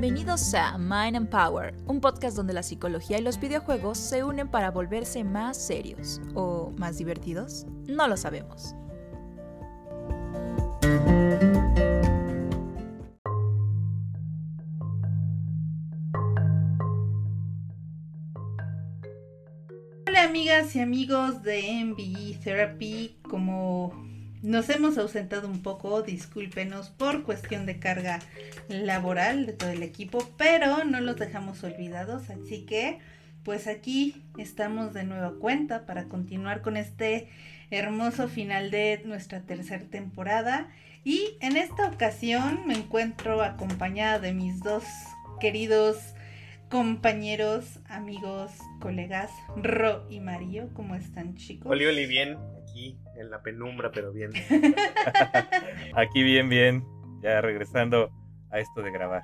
Bienvenidos a Mind and Power, un podcast donde la psicología y los videojuegos se unen para volverse más serios o más divertidos. No lo sabemos. Hola amigas y amigos de MBE Therapy, como nos hemos ausentado un poco, discúlpenos por cuestión de carga laboral de todo el equipo, pero no los dejamos olvidados, así que pues aquí estamos de nueva cuenta para continuar con este hermoso final de nuestra tercera temporada y en esta ocasión me encuentro acompañada de mis dos queridos compañeros, amigos, colegas, Ro y Mario. ¿Cómo están, chicos? Oli, Oli, bien aquí en la penumbra, pero bien. Aquí bien, bien. Ya regresando a esto de grabar.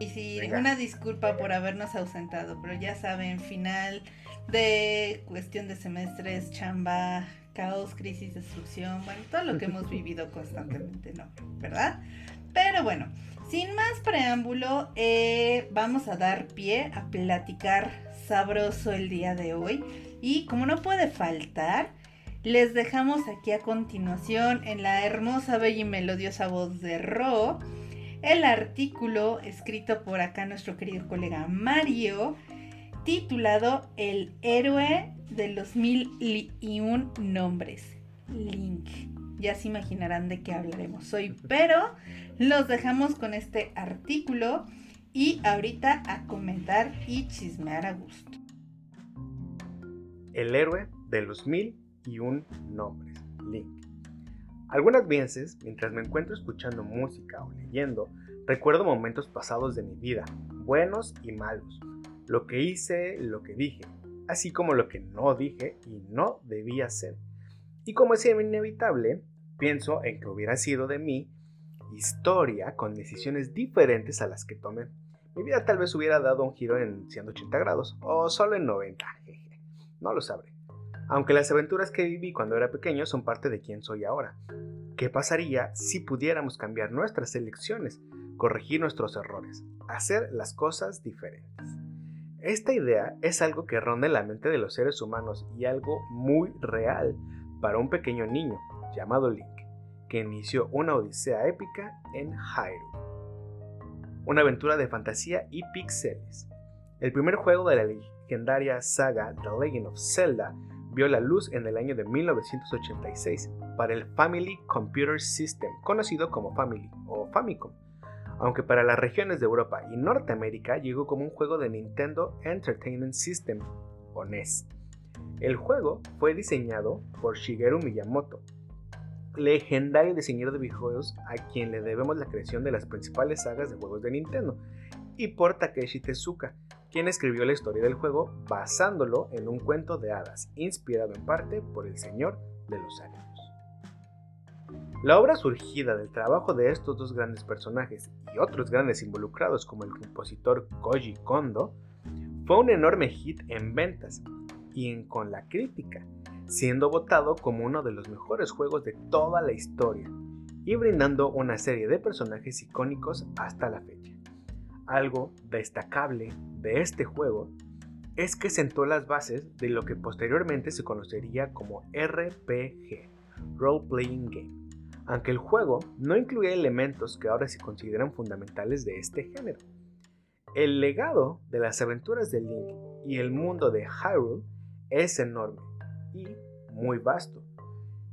Y sí, una disculpa por habernos ausentado, pero ya saben, final de cuestión de semestres, chamba, caos, crisis, destrucción, bueno, todo lo que hemos vivido constantemente, ¿no? ¿Verdad? Pero bueno, sin más preámbulo, eh, vamos a dar pie a platicar sabroso el día de hoy. Y como no puede faltar, les dejamos aquí a continuación en la hermosa, bella y melodiosa voz de Ro el artículo escrito por acá nuestro querido colega Mario titulado El héroe de los mil y un nombres. Link. Ya se imaginarán de qué hablaremos hoy, pero los dejamos con este artículo y ahorita a comentar y chismear a gusto. El héroe de los mil y un nombres, Link. Algunas veces, mientras me encuentro escuchando música o leyendo, recuerdo momentos pasados de mi vida, buenos y malos, lo que hice, lo que dije, así como lo que no dije y no debía hacer. Y como es inevitable, pienso en que hubiera sido de mí historia con decisiones diferentes a las que tomé. Mi vida tal vez hubiera dado un giro en 180 grados o solo en 90, jeje, no lo sabré aunque las aventuras que viví cuando era pequeño son parte de quien soy ahora. ¿Qué pasaría si pudiéramos cambiar nuestras elecciones, corregir nuestros errores, hacer las cosas diferentes? Esta idea es algo que ronda en la mente de los seres humanos y algo muy real para un pequeño niño llamado Link, que inició una odisea épica en Hyrule. Una aventura de fantasía y pixeles. El primer juego de la legendaria saga The Legend of Zelda vio la luz en el año de 1986 para el Family Computer System, conocido como Family o Famicom, aunque para las regiones de Europa y Norteamérica llegó como un juego de Nintendo Entertainment System o NES. El juego fue diseñado por Shigeru Miyamoto, legendario diseñador de videojuegos a quien le debemos la creación de las principales sagas de juegos de Nintendo, y por Takeshi Tezuka, quien escribió la historia del juego basándolo en un cuento de hadas, inspirado en parte por el Señor de los Anillos. La obra surgida del trabajo de estos dos grandes personajes y otros grandes involucrados como el compositor Koji Kondo fue un enorme hit en ventas y en, con la crítica, siendo votado como uno de los mejores juegos de toda la historia y brindando una serie de personajes icónicos hasta la fecha. Algo destacable de este juego es que sentó las bases de lo que posteriormente se conocería como RPG, Role Playing Game, aunque el juego no incluía elementos que ahora se consideran fundamentales de este género. El legado de las aventuras de Link y el mundo de Hyrule es enorme y muy vasto,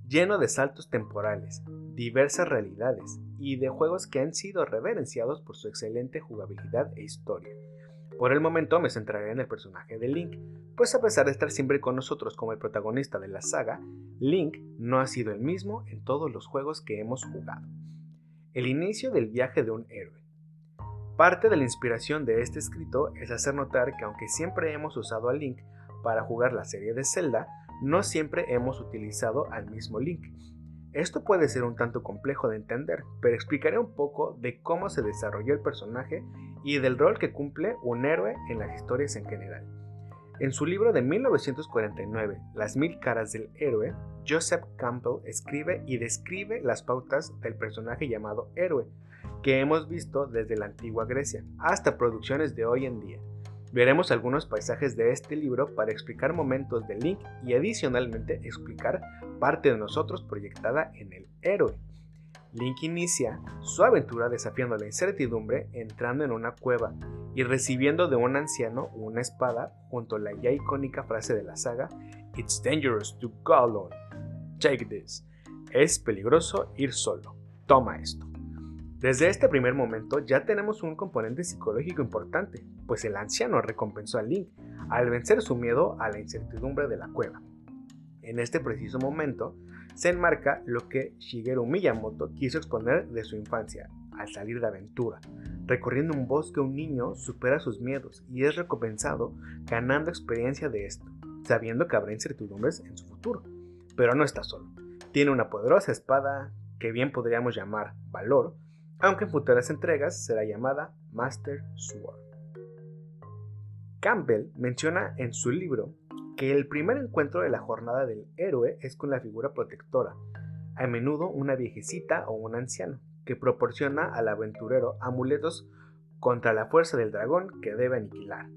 lleno de saltos temporales, diversas realidades y de juegos que han sido reverenciados por su excelente jugabilidad e historia. Por el momento me centraré en el personaje de Link, pues a pesar de estar siempre con nosotros como el protagonista de la saga, Link no ha sido el mismo en todos los juegos que hemos jugado. El inicio del viaje de un héroe. Parte de la inspiración de este escrito es hacer notar que aunque siempre hemos usado a Link para jugar la serie de Zelda, no siempre hemos utilizado al mismo Link, esto puede ser un tanto complejo de entender, pero explicaré un poco de cómo se desarrolló el personaje y del rol que cumple un héroe en las historias en general. En su libro de 1949, Las mil caras del héroe, Joseph Campbell escribe y describe las pautas del personaje llamado héroe, que hemos visto desde la antigua Grecia hasta producciones de hoy en día. Veremos algunos paisajes de este libro para explicar momentos de Link y adicionalmente explicar parte de nosotros proyectada en el héroe. Link inicia su aventura desafiando la incertidumbre entrando en una cueva y recibiendo de un anciano una espada junto a la ya icónica frase de la saga It's dangerous to go alone. Take this. Es peligroso ir solo. Toma esto. Desde este primer momento ya tenemos un componente psicológico importante, pues el anciano recompensó a Link al vencer su miedo a la incertidumbre de la cueva. En este preciso momento, se enmarca lo que Shigeru Miyamoto quiso exponer de su infancia, al salir de aventura. Recorriendo un bosque un niño supera sus miedos y es recompensado ganando experiencia de esto, sabiendo que habrá incertidumbres en su futuro. Pero no está solo. Tiene una poderosa espada que bien podríamos llamar Valor, aunque en futuras entregas será llamada Master Sword. Campbell menciona en su libro que el primer encuentro de la jornada del héroe es con la figura protectora, a menudo una viejecita o un anciano, que proporciona al aventurero amuletos contra la fuerza del dragón que debe aniquilar.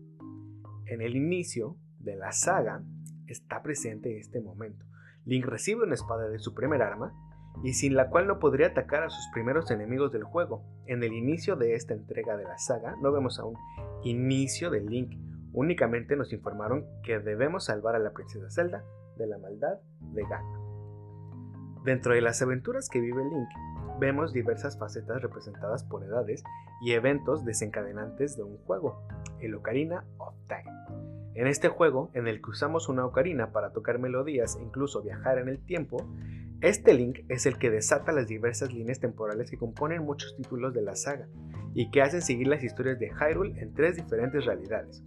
En el inicio de la saga está presente este momento. Link recibe una espada de su primer arma y sin la cual no podría atacar a sus primeros enemigos del juego. En el inicio de esta entrega de la saga no vemos a un inicio de Link, Únicamente nos informaron que debemos salvar a la princesa Zelda de la maldad de Ganon. Dentro de las aventuras que vive Link, vemos diversas facetas representadas por edades y eventos desencadenantes de un juego, el Ocarina of Time. En este juego, en el que usamos una ocarina para tocar melodías e incluso viajar en el tiempo, este Link es el que desata las diversas líneas temporales que componen muchos títulos de la saga y que hacen seguir las historias de Hyrule en tres diferentes realidades,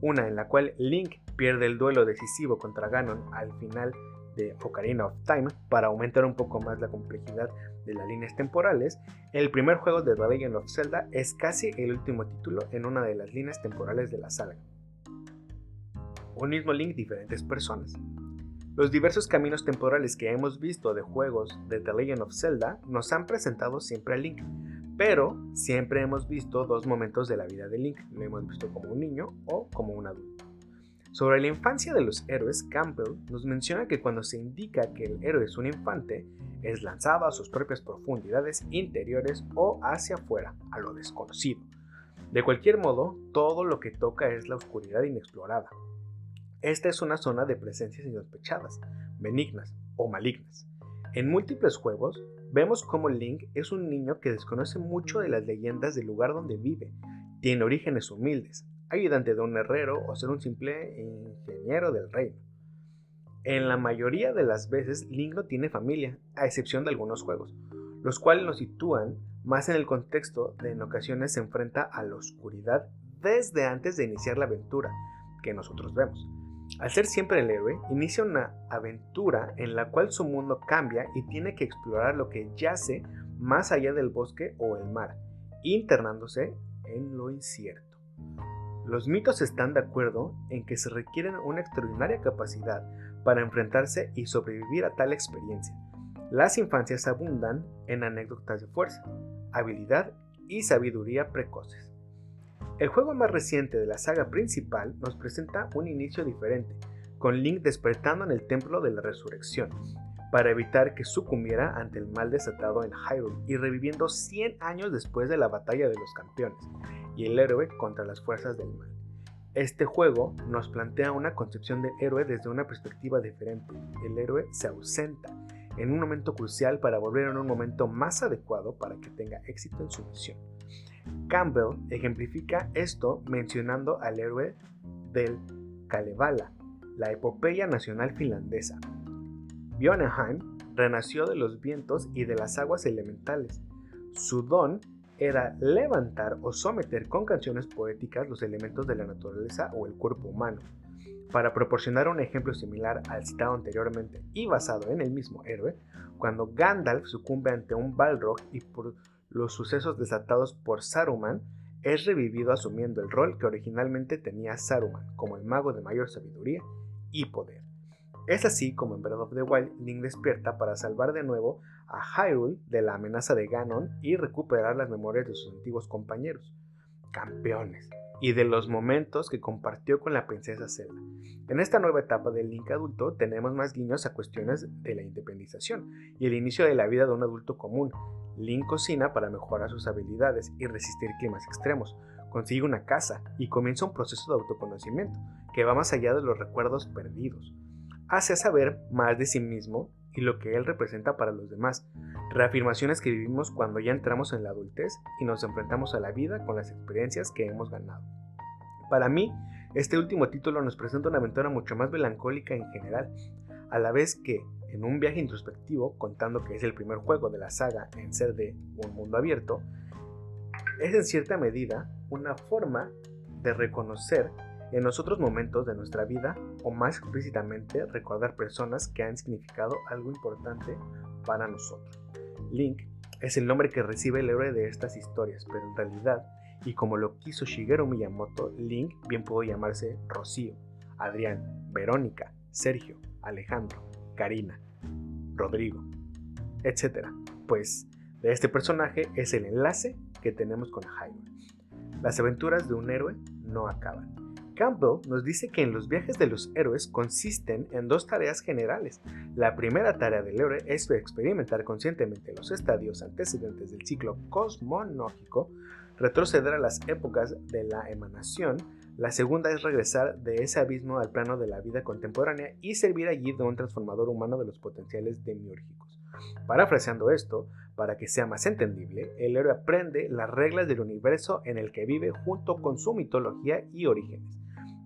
una en la cual Link pierde el duelo decisivo contra Ganon al final de Ocarina of Time para aumentar un poco más la complejidad de las líneas temporales, el primer juego de The Legend of Zelda es casi el último título en una de las líneas temporales de la saga. Un mismo Link, diferentes personas. Los diversos caminos temporales que hemos visto de juegos de The Legend of Zelda nos han presentado siempre a Link, pero siempre hemos visto dos momentos de la vida de Link. Lo hemos visto como un niño o como un adulto. Sobre la infancia de los héroes, Campbell nos menciona que cuando se indica que el héroe es un infante, es lanzado a sus propias profundidades interiores o hacia afuera, a lo desconocido. De cualquier modo, todo lo que toca es la oscuridad inexplorada. Esta es una zona de presencias insospechadas, benignas o malignas. En múltiples juegos, Vemos cómo Link es un niño que desconoce mucho de las leyendas del lugar donde vive, tiene orígenes humildes, ayudante de un herrero o ser un simple ingeniero del reino. En la mayoría de las veces Link no tiene familia, a excepción de algunos juegos, los cuales nos sitúan más en el contexto de en ocasiones se enfrenta a la oscuridad desde antes de iniciar la aventura que nosotros vemos. Al ser siempre el héroe, inicia una aventura en la cual su mundo cambia y tiene que explorar lo que yace más allá del bosque o el mar, internándose en lo incierto. Los mitos están de acuerdo en que se requiere una extraordinaria capacidad para enfrentarse y sobrevivir a tal experiencia. Las infancias abundan en anécdotas de fuerza, habilidad y sabiduría precoces. El juego más reciente de la saga principal nos presenta un inicio diferente, con Link despertando en el Templo de la Resurrección, para evitar que sucumbiera ante el mal desatado en Hyrule y reviviendo 100 años después de la batalla de los campeones y el héroe contra las fuerzas del mal. Este juego nos plantea una concepción del héroe desde una perspectiva diferente. El héroe se ausenta en un momento crucial para volver en un momento más adecuado para que tenga éxito en su misión. Campbell ejemplifica esto mencionando al héroe del Kalevala, la epopeya nacional finlandesa. Bjornheim renació de los vientos y de las aguas elementales. Su don era levantar o someter con canciones poéticas los elementos de la naturaleza o el cuerpo humano. Para proporcionar un ejemplo similar al citado anteriormente y basado en el mismo héroe, cuando Gandalf sucumbe ante un Balrog y por los sucesos desatados por Saruman, es revivido asumiendo el rol que originalmente tenía Saruman como el mago de mayor sabiduría y poder. Es así como en Breath of the Wild Link despierta para salvar de nuevo a Hyrule de la amenaza de Ganon y recuperar las memorias de sus antiguos compañeros, campeones, y de los momentos que compartió con la princesa Zelda. En esta nueva etapa del Link adulto tenemos más guiños a cuestiones de la independización y el inicio de la vida de un adulto común. Link cocina para mejorar sus habilidades y resistir climas extremos, consigue una casa y comienza un proceso de autoconocimiento que va más allá de los recuerdos perdidos. Hace saber más de sí mismo y lo que él representa para los demás, reafirmaciones que vivimos cuando ya entramos en la adultez y nos enfrentamos a la vida con las experiencias que hemos ganado. Para mí, este último título nos presenta una aventura mucho más melancólica en general, a la vez que, en un viaje introspectivo, contando que es el primer juego de la saga en ser de un mundo abierto, es en cierta medida una forma de reconocer en los otros momentos de nuestra vida o más explícitamente recordar personas que han significado algo importante para nosotros. Link es el nombre que recibe el héroe de estas historias, pero en realidad, y como lo quiso Shigeru Miyamoto, Link bien pudo llamarse Rocío, Adrián, Verónica, Sergio, Alejandro, Karina, Rodrigo, etc. Pues de este personaje es el enlace que tenemos con Jaime. Las aventuras de un héroe no acaban. Campbell nos dice que en los viajes de los héroes consisten en dos tareas generales. La primera tarea del héroe es experimentar conscientemente los estadios antecedentes del ciclo cosmonógico, retroceder a las épocas de la emanación, la segunda es regresar de ese abismo al plano de la vida contemporánea y servir allí de un transformador humano de los potenciales demiúrgicos. Parafraseando esto, para que sea más entendible, el héroe aprende las reglas del universo en el que vive junto con su mitología y orígenes.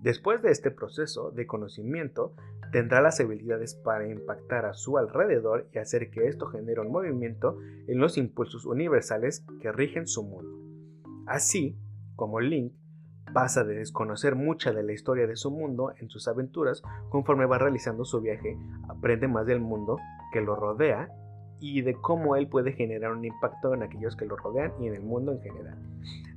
Después de este proceso de conocimiento, tendrá las habilidades para impactar a su alrededor y hacer que esto genere un movimiento en los impulsos universales que rigen su mundo. Así como Link pasa de desconocer mucha de la historia de su mundo en sus aventuras, conforme va realizando su viaje, aprende más del mundo que lo rodea y de cómo él puede generar un impacto en aquellos que lo rodean y en el mundo en general.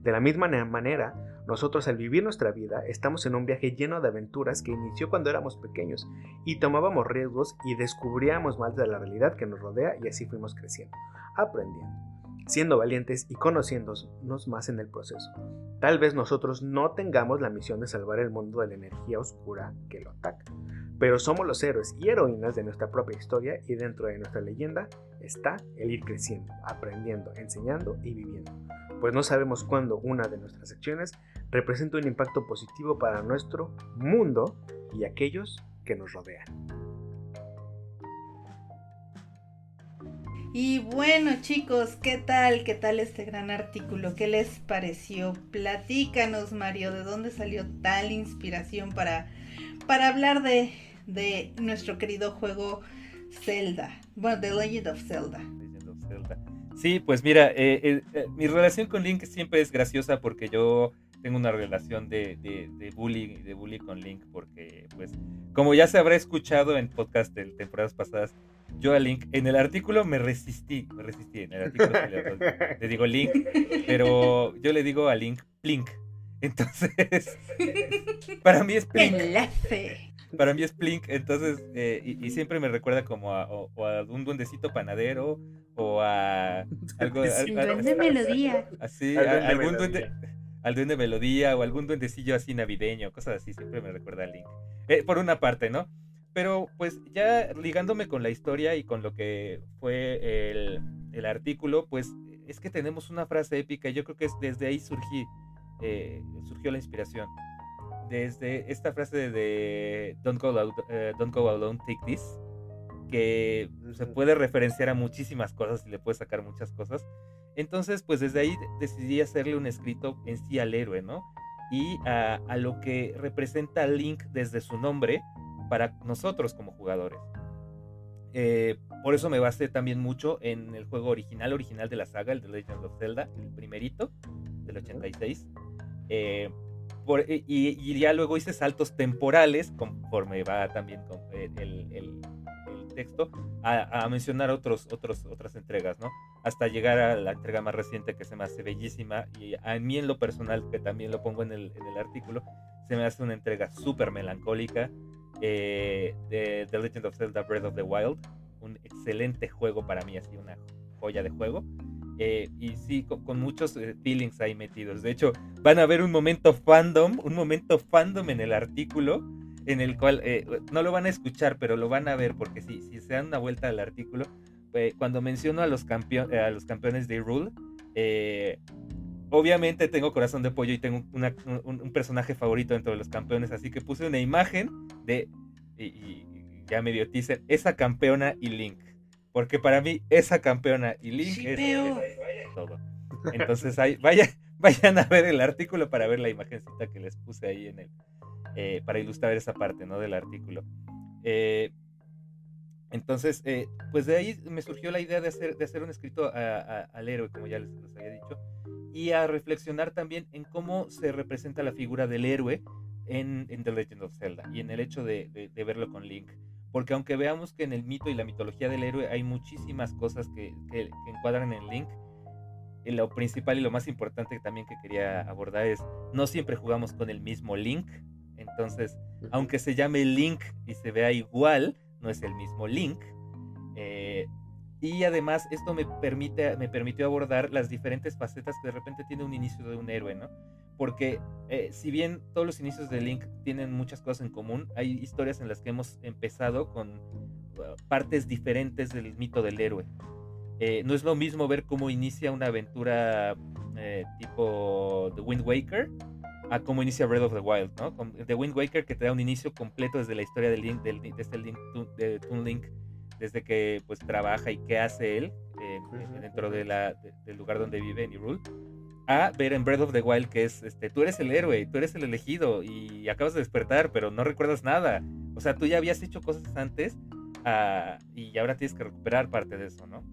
De la misma manera, nosotros al vivir nuestra vida estamos en un viaje lleno de aventuras que inició cuando éramos pequeños y tomábamos riesgos y descubríamos más de la realidad que nos rodea y así fuimos creciendo, aprendiendo, siendo valientes y conociéndonos más en el proceso. Tal vez nosotros no tengamos la misión de salvar el mundo de la energía oscura que lo ataca, pero somos los héroes y heroínas de nuestra propia historia y dentro de nuestra leyenda está el ir creciendo, aprendiendo, enseñando y viviendo pues no sabemos cuándo una de nuestras acciones representa un impacto positivo para nuestro mundo y aquellos que nos rodean. Y bueno chicos, ¿qué tal? ¿Qué tal este gran artículo? ¿Qué les pareció? Platícanos Mario, ¿de dónde salió tal inspiración para, para hablar de, de nuestro querido juego Zelda? Bueno, The Legend of Zelda. Legend of Zelda. Sí, pues mira, eh, eh, eh, mi relación con Link siempre es graciosa porque yo tengo una relación de, de, de, bully, de bully con Link porque, pues, como ya se habrá escuchado en podcast de temporadas pasadas, yo a Link, en el artículo me resistí, me resistí, en el artículo le, le digo Link, pero yo le digo a Link Plink. Entonces, para mí es Plink. Enlace para mí es Plink, entonces, eh, y, siempre me recuerda como a, un duendecito panadero o a algo. Sí, duende melodía. Así, a, algún duende. Al duende melodía o algún duendecillo así navideño, cosas así, siempre me recuerda a Link. Eh, por una parte, ¿no? Pero pues ya ligándome con la historia y con lo que fue el, el artículo, pues es que tenemos una frase épica y yo creo que es desde ahí surgí, eh, surgió la inspiración desde esta frase de Don't Go, eh, Don't Go Alone, Take This, que se puede referenciar a muchísimas cosas y le puede sacar muchas cosas. Entonces, pues desde ahí decidí hacerle un escrito en sí al héroe, ¿no? Y a, lo que representa Link desde su nombre para nosotros como jugadores. Eh, por eso me basé también mucho en el juego original, original de la saga, el de Legend of Zelda, el primerito, del 86. Eh, eh, y, ya luego hice saltos temporales conforme va también con eh, el, texto a, mencionar otros, otros, otras entregas, ¿no? Hasta llegar a la entrega más reciente que se me hace bellísima y a mí en lo personal, que también lo pongo en el, en el artículo, se me hace una entrega súper melancólica eh, de The Legend of Zelda Breath of the Wild, un excelente juego para mí, así una joya de juego. Eh, y sí, con, muchos eh, feelings ahí metidos. De hecho, van a ver un momento fandom, un momento fandom en el artículo, en el cual eh, no lo van a escuchar, pero lo van a ver, porque si, si se dan una vuelta al artículo, cuando menciono a los, a los campeones de Rule, obviamente tengo corazón de pollo y tengo un, personaje favorito dentro de los campeones, así que puse una imagen de, y, ya me dio teaser, esa campeona y Link. Porque para mí esa campeona y Link es, todo. Entonces ahí, vaya, vayan a ver el artículo para ver la imagencita que les puse ahí en el, eh, para ilustrar esa parte, ¿no? Del artículo. Eh, entonces, eh, pues de ahí me surgió la idea de hacer, de hacer un escrito al héroe, como ya les, había dicho, y a reflexionar también en cómo se representa la figura del héroe en, The Legend of Zelda y en el hecho de, de verlo con Link. Porque aunque veamos que en el mito y la mitología del héroe hay muchísimas cosas que, encuadran en Link, y lo principal y lo más importante también que quería abordar es, no siempre jugamos con el mismo Link, entonces, aunque se llame Link y se vea igual, no es el mismo Link. Eh, y además esto me, permite, me permitió abordar las diferentes facetas que de repente tiene un inicio de un héroe, ¿no? porque eh, si bien todos los inicios de Link tienen muchas cosas en común, hay historias en las que hemos empezado con uh, partes diferentes del mito del héroe. Eh, no es lo mismo ver cómo inicia una aventura eh, tipo The Wind Waker a cómo inicia Breath of the Wild, ¿no? The Wind Waker que te da un inicio completo desde la historia de Link, del, de este Link, de Toon Link, desde que pues trabaja y qué hace él dentro de la, del lugar donde vive en Hyrule a ver en Breath of the Wild que es, este, tú eres el héroe, tú eres el elegido y acabas de despertar, pero no recuerdas nada. O sea, tú ya habías hecho cosas antes uh, y ahora tienes que recuperar parte de eso, ¿no?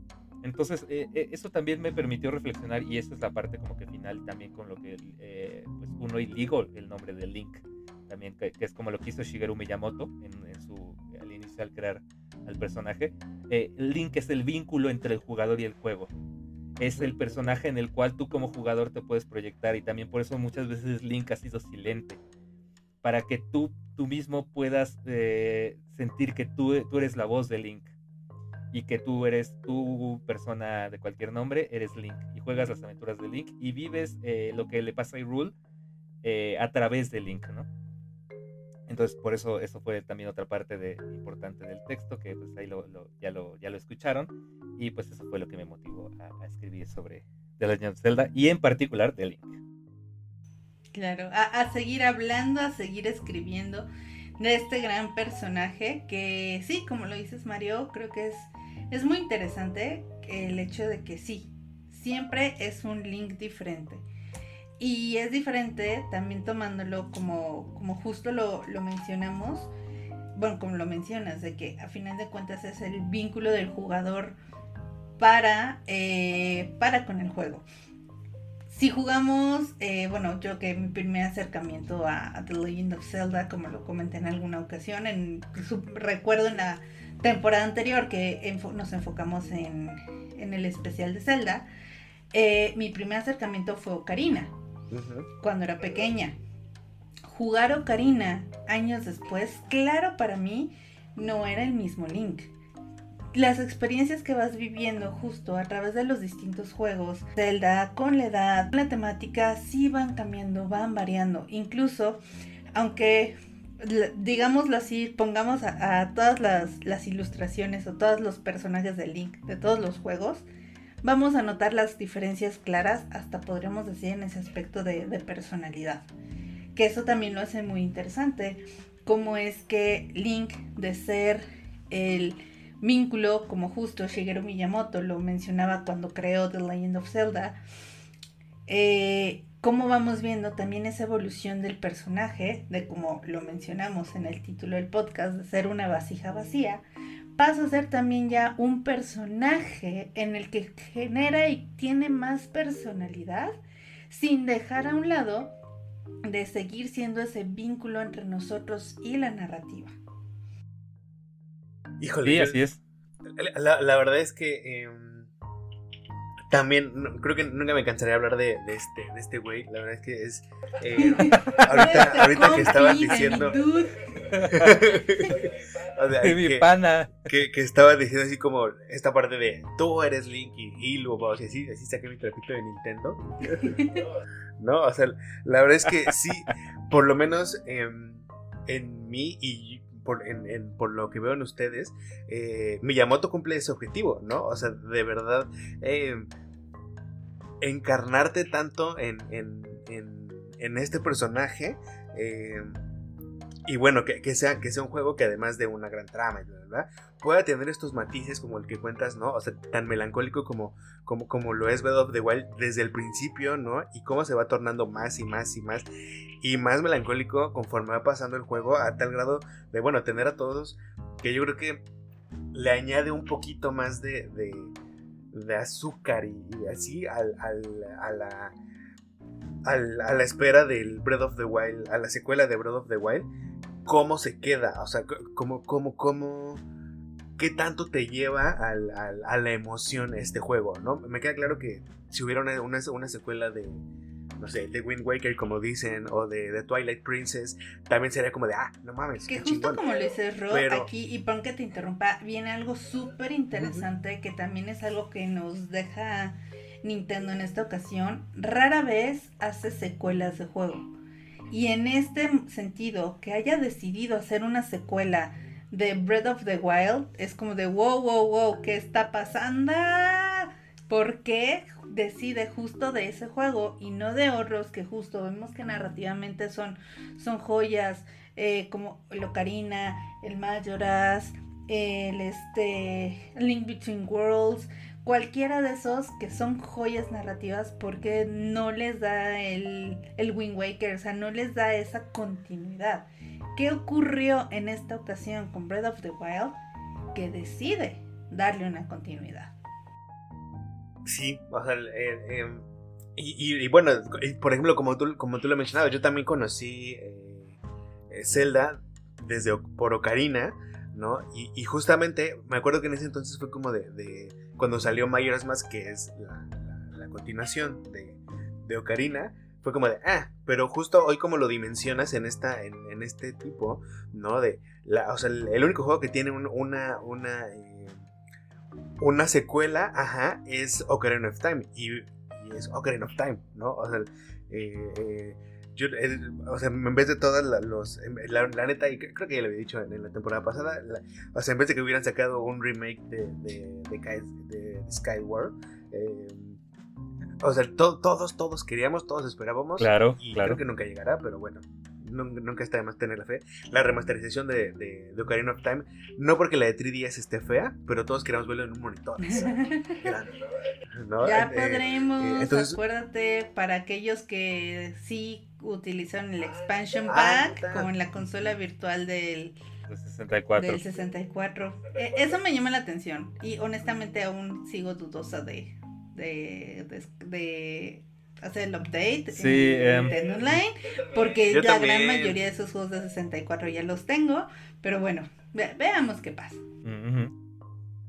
Entonces, eh, eh, eso también me permitió reflexionar y esa es la parte como que final también con lo que eh, pues uno y digo el nombre de Link, también que, es como lo que hizo Shigeru Miyamoto en, en su, al inicial crear al personaje. Link es el vínculo entre el jugador y el juego. Es el personaje en el cual tú como jugador te puedes proyectar y también por eso muchas veces Link ha sido silente, para que tú, tú mismo puedas eh, sentir que tú, tú eres la voz de Link y que tú eres tu persona de cualquier nombre, eres Link y juegas las aventuras de Link y vives eh, lo que le pasa a Hyrule eh, a través de Link, ¿no? Entonces, por eso, eso fue también otra parte de, importante del texto, que pues ahí lo, ya, lo, ya lo escucharon. Y pues eso fue lo que me motivó a, escribir sobre The Legend of Zelda y en particular de Link. Claro, a, seguir hablando, a seguir escribiendo de este gran personaje que sí, como lo dices Mario, creo que es, es muy interesante el hecho de que sí, siempre es un Link diferente y es diferente también tomándolo como, como justo lo, mencionamos, bueno, como lo mencionas, de que a final de cuentas es el vínculo del jugador para, eh, para con el juego. Si jugamos, eh, bueno, yo que mi primer acercamiento a, The Legend of Zelda, como lo comenté en alguna ocasión, en, recuerdo en la temporada anterior que nos enfocamos en, el especial de Zelda, eh, mi primer acercamiento fue Ocarina cuando era pequeña. Jugar Ocarina años después, claro para mí, no era el mismo Link. Las experiencias que vas viviendo justo a través de los distintos juegos, Zelda, con la edad, la temática, sí van cambiando, van variando. Incluso, aunque digámoslo así, pongamos a, todas las, ilustraciones o todos los personajes de Link de todos los juegos, vamos a notar las diferencias claras, hasta podríamos decir en ese aspecto de, personalidad. Que eso también lo hace muy interesante, como es que Link, de ser el vínculo, como justo Shigeru Miyamoto lo mencionaba cuando creó The Legend of Zelda, eh, cómo vamos viendo también esa evolución del personaje, de como lo mencionamos en el título del podcast, de ser una vasija vacía, pasa a ser también ya un personaje en el que genera y tiene más personalidad sin dejar a un lado de seguir siendo ese vínculo entre nosotros y la narrativa. Híjole. Sí, así es. La, verdad es que em, también creo que nunca me cansaré de hablar de, este de este güey. La verdad es que es eh, ahorita, ahorita que estaban diciendo de mi pana. Que, que, estaba diciendo así como esta parte de tú eres Link y Hilo, o sea, así, así saqué mi trapito de Nintendo. no, o sea, la verdad es que sí, por lo menos en, en mí y por, en, por lo que veo en ustedes, eh, Miyamoto cumple ese objetivo, ¿no? O sea, de verdad, eh, encarnarte tanto en, en, en, este personaje. Eh, y bueno, que, que, sea, que sea un juego que además de una gran trama, ¿verdad? Pueda tener estos matices como el que cuentas, ¿no? O sea, tan melancólico como, como, como lo es Breath of the Wild desde el principio, ¿no? Y cómo se va tornando más y más y más. Y más melancólico conforme va pasando el juego a tal grado de, bueno, tener a todos que yo creo que le añade un poquito más de, azúcar y, así al, al, a la... a la espera del Breath of the Wild, a la secuela de Breath of the Wild, cómo se queda, o sea, cómo, cómo, cómo, qué tanto te lleva a la emoción este juego, ¿no? Me queda claro que si hubiera una, una, secuela de, no sé, de Wind Waker, como dicen, o de, Twilight Princess, también sería como de, ah, no mames. Que justo como le cerró aquí, y pon que te interrumpa, viene algo súper interesante que también es algo que nos deja Nintendo en esta ocasión. Rara vez hace secuelas de juego. Y en este sentido, que haya decidido hacer una secuela de Breath of the Wild, es como de wow, wow, wow, ¿qué está pasando? ¿Por qué decide justo de ese juego y no de otros que justo vemos que narrativamente son, son joyas eh, como el Ocarina, el Majora's, el este, Link Between Worlds, cualquiera de esos que son joyas narrativas porque no les da el, el Wind Waker, o sea, no les da esa continuidad. ¿Qué ocurrió en esta ocasión con Breath of the Wild? Que decide darle una continuidad. Sí, o sea, em, y, bueno, por ejemplo, como tú, como tú lo mencionabas, yo también conocí eh, eh, Zelda desde por Ocarina, ¿no? Y, justamente me acuerdo que en ese entonces fue como de cuando salió Majora's Mask, que es la, continuación de, de, Ocarina, fue como de, ah, pero justo hoy como lo dimensionas en, esta, en, este tipo, ¿no? De, la, o sea, el, único juego que tiene una, una, eh, una secuela, ajá, es Ocarina of Time, y, es Ocarina of Time, ¿no? O sea, eh, eh yo, o sea, en vez de todas los. La, neta, y creo que ya lo había dicho en, la temporada pasada. o sea, en vez de que hubieran sacado un remake de, de, de, Skyward. Eh, o sea, todos, todos queríamos, todos esperábamos. Claro. Y creo que nunca llegará, pero bueno. Nunca está de más tener la fe. La remasterización de, de, Ocarina of Time. No porque la de 3DS esté fea, pero todos queremos verlo en un monitor. Ya eh, podremos, eh, acuérdate, para aquellos que sí utilizaron el expansion ah, pack, como en la consola virtual del, 64. Del 64. E, eso me llama la atención. Y honestamente aún sigo dudosa de, de, de, hacer el update en em, Online. Porque la gran mayoría de esos juegos de 64 ya los tengo. Pero bueno, veamos qué pasa.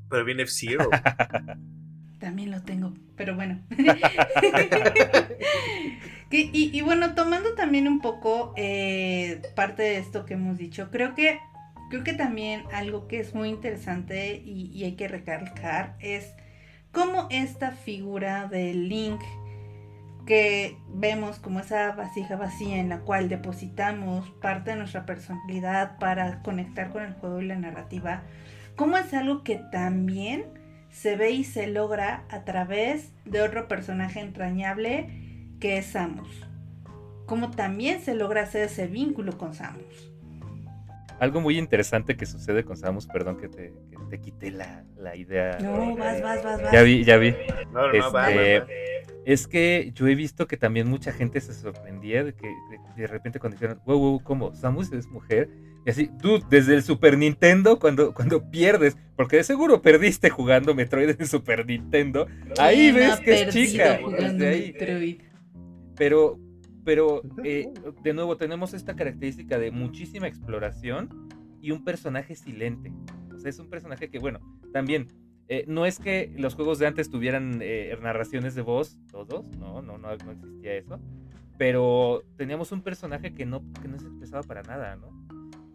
Pero viene F-Zero. También lo tengo, pero bueno. y, bueno, tomando también un poco eh, parte de esto que hemos dicho, creo que, creo que también algo que es muy interesante y, y hay que recalcar es cómo esta figura de Link que vemos como esa vasija vacía en la cual depositamos parte de nuestra personalidad para conectar con el juego y la narrativa, cómo es algo que también se ve y se logra a través de otro personaje entrañable que es Samus. Como también se logra hacer ese vínculo con Samus. Algo muy interesante que sucede con Samus, perdón que te, que te quité la, la, idea. No, vas, vas, vas, vas. Ya vi, ya vi. No, no, este, es que yo he visto que también mucha gente se sorprendía de que de, repente cuando dijeron, wow, wow, ¿cómo? ¿Samus es mujer? Y así, tú, desde el Super Nintendo, cuando, cuando pierdes, porque de seguro perdiste jugando Metroid en Super Nintendo, ahí ves que es chica. Pero, pero eh, de nuevo, tenemos esta característica de muchísima exploración y un personaje silente. O sea, es un personaje que, bueno, también eh, no es que los juegos de antes tuvieran eh, narraciones de voz, todos, no, no, no, no existía eso. Pero teníamos un personaje que no, que no se expresaba para nada, ¿no?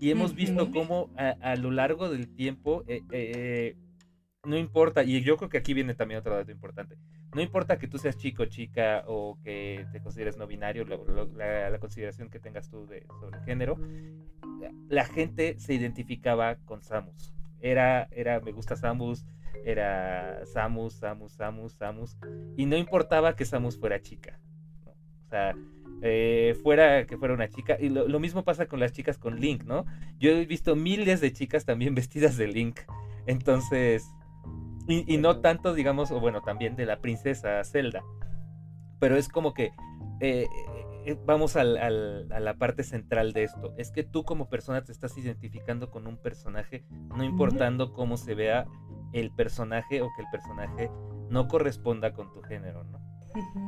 Y hemos visto cómo a, lo largo del tiempo, eh, no importa, y yo creo que aquí viene también otro dato importante, no importa que tú seas chico, chica o que te consideres no binario, la, consideración que tengas tú de, sobre el género, la gente se identificaba con Samus. Era, era, me gusta Samus, era Samus, Samus, Samus, Samus. Y no importaba que Samus fuera chica. O sea, eh, fuera que fuera una chica. Y lo, mismo pasa con las chicas con Link, ¿no? Yo he visto miles de chicas también vestidas de Link. Entonces, y, no tanto, digamos, o bueno, también de la princesa Zelda. Pero es como que eh, eh, vamos a la parte central de esto. Es que tú como persona te estás identificando con un personaje, no importando cómo se vea el personaje o que el personaje no corresponda con tu género, ¿no?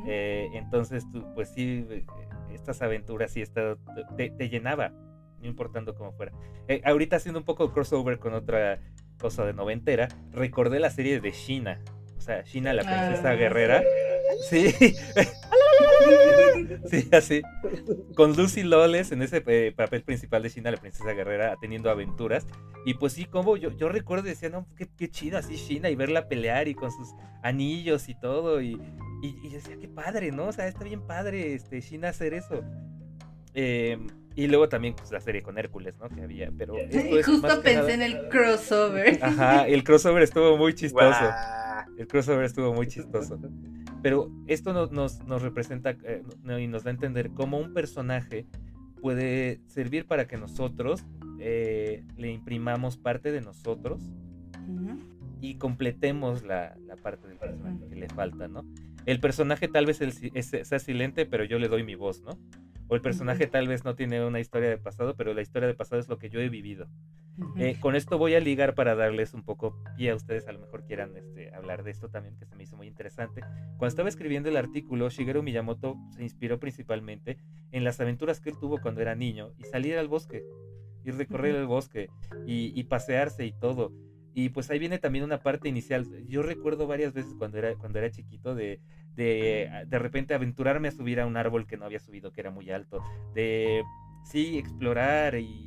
Eh, entonces, tú, pues sí, eh, estas aventuras sí está, te, llenaba, no importando cómo fuera. Eh, ahorita haciendo un poco crossover con otra cosa de noventera, recordé la serie de Shina, o sea, Shina la princesa ah. guerrera. Sí. sí, así. Con Lucy Loles en ese eh, papel principal de China, la princesa guerrera, teniendo aventuras. Y pues sí, como yo, yo recuerdo y decía, no, qué, qué chida así China y verla pelear y con sus anillos y todo. Y, y, decía, qué padre, ¿no? O sea, está bien padre este, China hacer eso. Em, y luego también pues, la serie con Hércules, ¿no? Que había, pero... Justo pensé en el crossover. Ajá, el crossover estuvo muy chistoso. El crossover estuvo muy chistoso. Pero esto nos, nos, representa eh, y nos da a entender cómo un personaje puede servir para que nosotros eh, le imprimamos parte de nosotros y completemos la, parte del personaje que le falta, ¿no? El personaje tal vez sea silente, pero yo le doy mi voz, ¿no? O el personaje tal vez no tiene una historia de pasado, pero la historia de pasado es lo que yo he vivido. Eh, con esto voy a ligar para darles un poco pie a ustedes, a lo mejor quieran este, hablar de esto también, que se me hizo muy interesante. Cuando estaba escribiendo el artículo, Shigeru Miyamoto se inspiró principalmente en las aventuras que él tuvo cuando era niño y salir al bosque, y recorrer el bosque y, pasearse y todo. Y pues ahí viene también una parte inicial. Yo recuerdo varias veces cuando era, cuando era chiquito de, de de repente aventurarme a subir a un árbol que no había subido, que era muy alto, de sí, explorar y,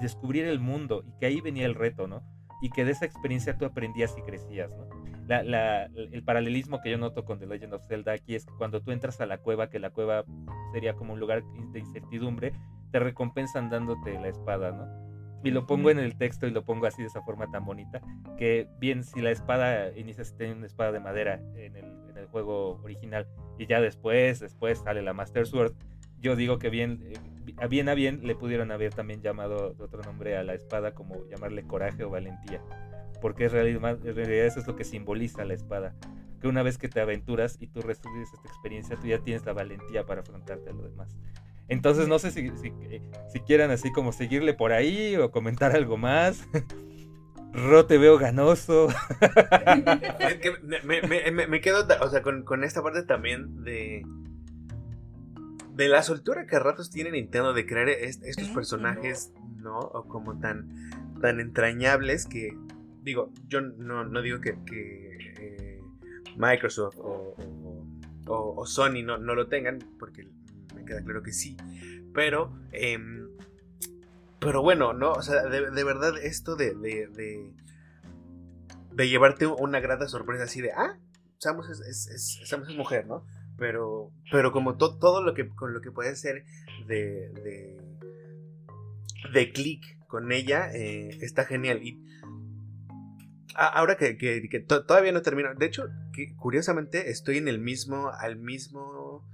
descubrir el mundo y que ahí venía el reto, ¿no? Y que de esa experiencia tú aprendías y crecías, ¿no? el paralelismo que yo noto con The Legend of Zelda aquí es que cuando tú entras a la cueva, que la cueva sería como un lugar de incertidumbre, te recompensan dándote la espada, ¿no? Y lo pongo en el texto y lo pongo así de esa forma tan bonita, que bien, si la espada inicias teniendo una espada de madera en el, en el juego original y ya después, después sale la Master Sword, yo digo que bien, eh, a bien a bien le pudieron haber también llamado otro nombre a la espada como llamarle coraje o valentía, porque en realidad, eso es lo que simboliza la espada, que una vez que te aventuras y tú recibes esta experiencia, tú ya tienes la valentía para afrontarte a lo demás. Entonces no sé si, si, eh, quieran así como seguirle por ahí o comentar algo más. Ro te veo ganoso. me, quedo, o sea, con, con esta parte también de de la soltura que a ratos tiene Nintendo de crear estos personajes, ¿no? O como tan, tan entrañables que, digo, yo no, digo que, eh, Microsoft o, Sony no, lo tengan, porque me queda claro que sí, pero, em, pero bueno, ¿no? O sea, de, verdad esto de, de, de, llevarte una grata sorpresa así de, ah, Samus es, Samus es mujer, ¿no? Pero, pero como todo lo que, con lo que puede ser de, de, de clic con ella, eh, está genial. Y ahora que, que, todavía no termino, de hecho, curiosamente estoy en el mismo, al mismo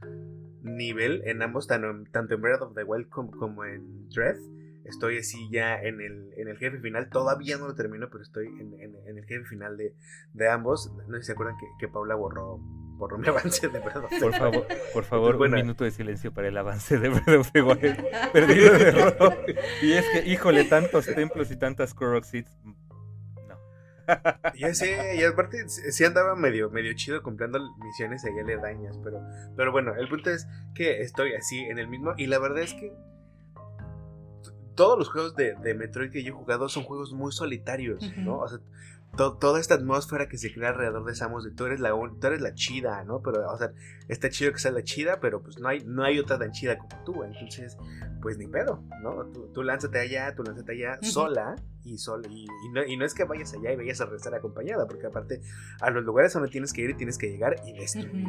nivel en ambos, tanto, en Breath of the Wild como, en Dread. Estoy así ya en el, en el jefe final. Todavía no lo termino, pero estoy en, en, el jefe final de, de, ambos. No sé si se acuerdan que, que Paula borró por mi avance de Breath of the Por favor, por favor un minuto de silencio para el avance de Breath of the Wild. Perdido de error. Y es que, híjole, tantos templos y tantas Korok Seeds. No. Ya sé, y aparte sí andaba medio, medio chido comprando misiones ahí aledañas, pero, pero bueno, el punto es que estoy así en el mismo, y la verdad es que todos los juegos de, de, Metroid que yo he jugado son juegos muy solitarios, ¿no? O sea, toda esta atmósfera que se crea alrededor de Samus, de tú eres la, tú eres la chida, ¿no? Pero, o sea, está chido que sea la chida, pero pues no hay, no hay otra tan chida como tú, entonces, pues ni pedo, ¿no? Tú, lánzate allá, tú lánzate allá sola y sola, y, no, y, no, es que vayas allá y vayas a regresar acompañada, porque aparte a los lugares donde tienes que ir tienes que llegar y destruir.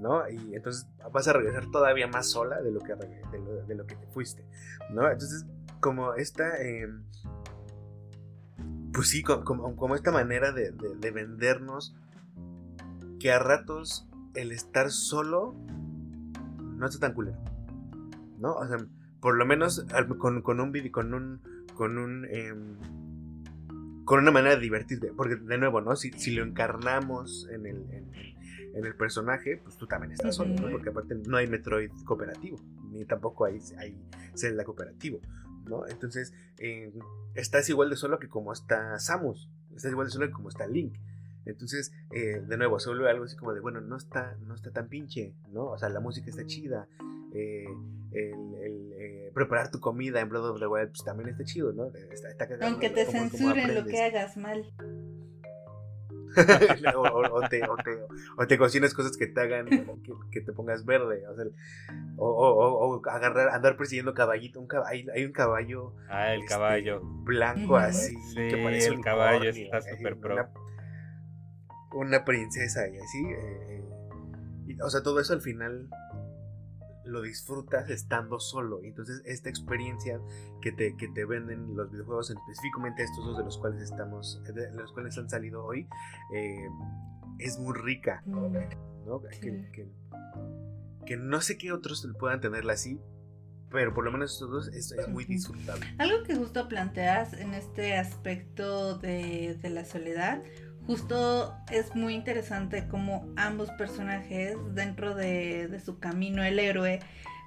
¿no? Y entonces vas a regresar todavía más sola de lo que, de lo, que te fuiste, ¿no? Entonces, como esta, em, pues sí, como, como esta manera de, vendernos que a ratos el estar solo no está tan culero, ¿no? O sea, por lo menos con, con un con un con un em, con una manera de divertirte, porque de nuevo, ¿no? Si, si lo encarnamos en el, en, el personaje, pues tú también estás solo, ¿no? Porque aparte no hay Metroid cooperativo, ni tampoco hay, hay Zelda cooperativo. ¿No? Entonces, eh, estás igual de solo que como está Samus, estás igual de solo que como está Link. Entonces, eh, de nuevo, se vuelve algo así como de, bueno, no está, no está tan pinche, ¿no? O sea, la música está chida. Eh, el, preparar tu comida en Blood of the Wild pues, también está chido, ¿no? Aunque te censuren lo que hagas mal. o, te, o, te, cocinas cosas que te hagan que, te pongas verde. O, agarrar, andar persiguiendo caballito. Un caballo, hay un caballo. Ah, el este, caballo. Blanco así. que parece el caballo está súper pro. Una, princesa y así. Eh, y, o sea, todo eso al final lo disfrutas estando solo. Entonces, esta experiencia que te, que te venden los videojuegos, específicamente estos dos de los cuales estamos, de los cuales han salido hoy, eh, es muy rica. ¿no? Que, no sé qué otros puedan tenerla así, pero por lo menos estos dos es, muy disfrutable. Algo que justo planteas en este aspecto de, de la soledad, justo es muy interesante cómo ambos personajes dentro de, su camino el héroe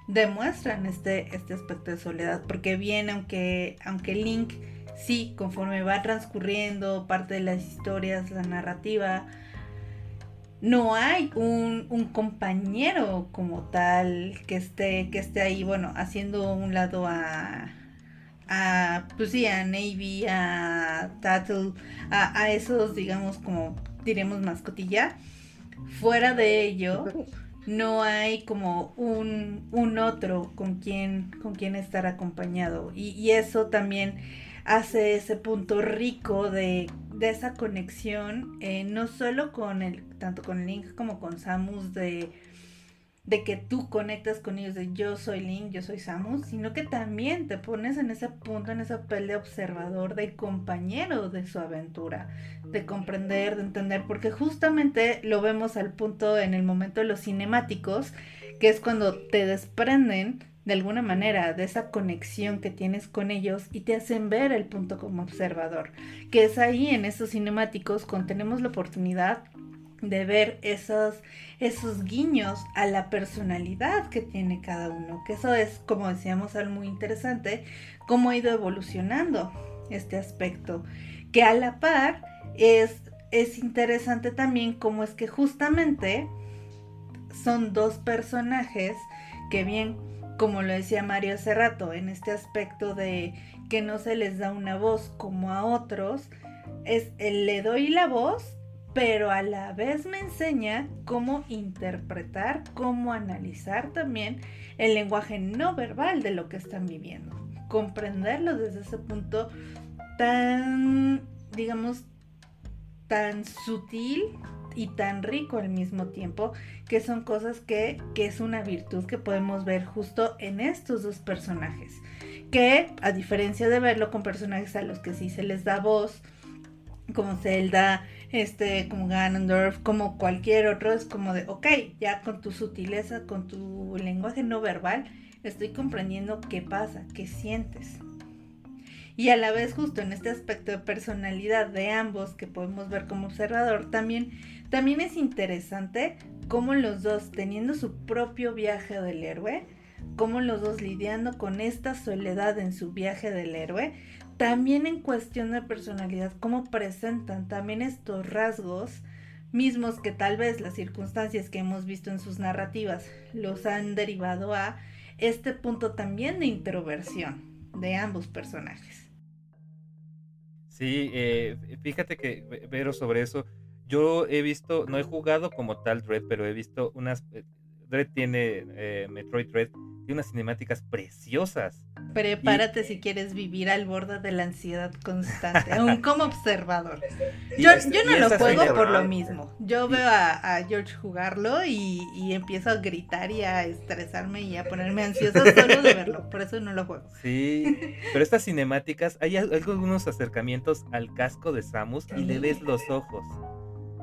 demuestran este, este aspecto de soledad porque bien aunque aunque Link sí conforme va transcurriendo parte de las historias la narrativa no hay un, un, compañero como tal que esté que esté ahí bueno haciendo un lado a a, pues sí, a Navy, a Tattle, a, esos, digamos, como diremos mascotilla. Fuera de ello, no hay como un, un otro con quien, con quien estar acompañado. Y, eso también hace ese punto rico de, de esa conexión, eh, no solo con el, tanto con Link como con Samus, de de que tú conectas con ellos de yo soy Link, yo soy Samus, sino que también te pones en ese punto, en esa papel de observador, de compañero de su aventura, de comprender, de entender, porque justamente lo vemos al punto en el momento de los cinemáticos, que es cuando te desprenden de alguna manera de esa conexión que tienes con ellos y te hacen ver el punto como observador, que es ahí en esos cinemáticos cuando tenemos la oportunidad de ver esos, esos guiños a la personalidad que tiene cada uno, que eso es, como decíamos, algo muy interesante, cómo ha ido evolucionando este aspecto, que a la par es, es interesante también cómo es que justamente son dos personajes que bien, como lo decía Mario hace rato, en este aspecto de que no se les da una voz como a otros, es el le doy la voz pero a la vez me enseña cómo interpretar, cómo analizar también el lenguaje no verbal de lo que están viviendo. Comprenderlo desde ese punto tan, digamos, tan sutil y tan rico al mismo tiempo, que son cosas que, que es una virtud que podemos ver justo en estos dos personajes. Que a diferencia de verlo con personajes a los que sí se les da voz, como Zelda, este, como Ganondorf, como cualquier otro, es como de, ok, ya con tu sutileza, con tu lenguaje no verbal, estoy comprendiendo qué pasa, qué sientes. Y a la vez, justo en este aspecto de personalidad de ambos que podemos ver como observador, también, también es interesante cómo los dos, teniendo su propio viaje del héroe, cómo los dos lidiando con esta soledad en su viaje del héroe, también en cuestión de personalidad, cómo presentan también estos rasgos mismos que tal vez las circunstancias que hemos visto en sus narrativas los han derivado a este punto también de introversión, de ambos personajes. Sí, eh, fíjate que, pero sobre eso, yo he visto, no he jugado como tal Dread, pero he visto unas, eh, Dread tiene, eh, Metroid Dread, tiene unas cinemáticas preciosas. Prepárate si quieres vivir al borde de la ansiedad constante, aún como observador. Yo, yo no lo juego por lo mismo. Yo veo a, George jugarlo y, y, empiezo a gritar y a estresarme y a ponerme ansioso solo de verlo. Por eso no lo juego. Sí, pero estas cinemáticas, hay algunos acercamientos al casco de Samus y le ves los ojos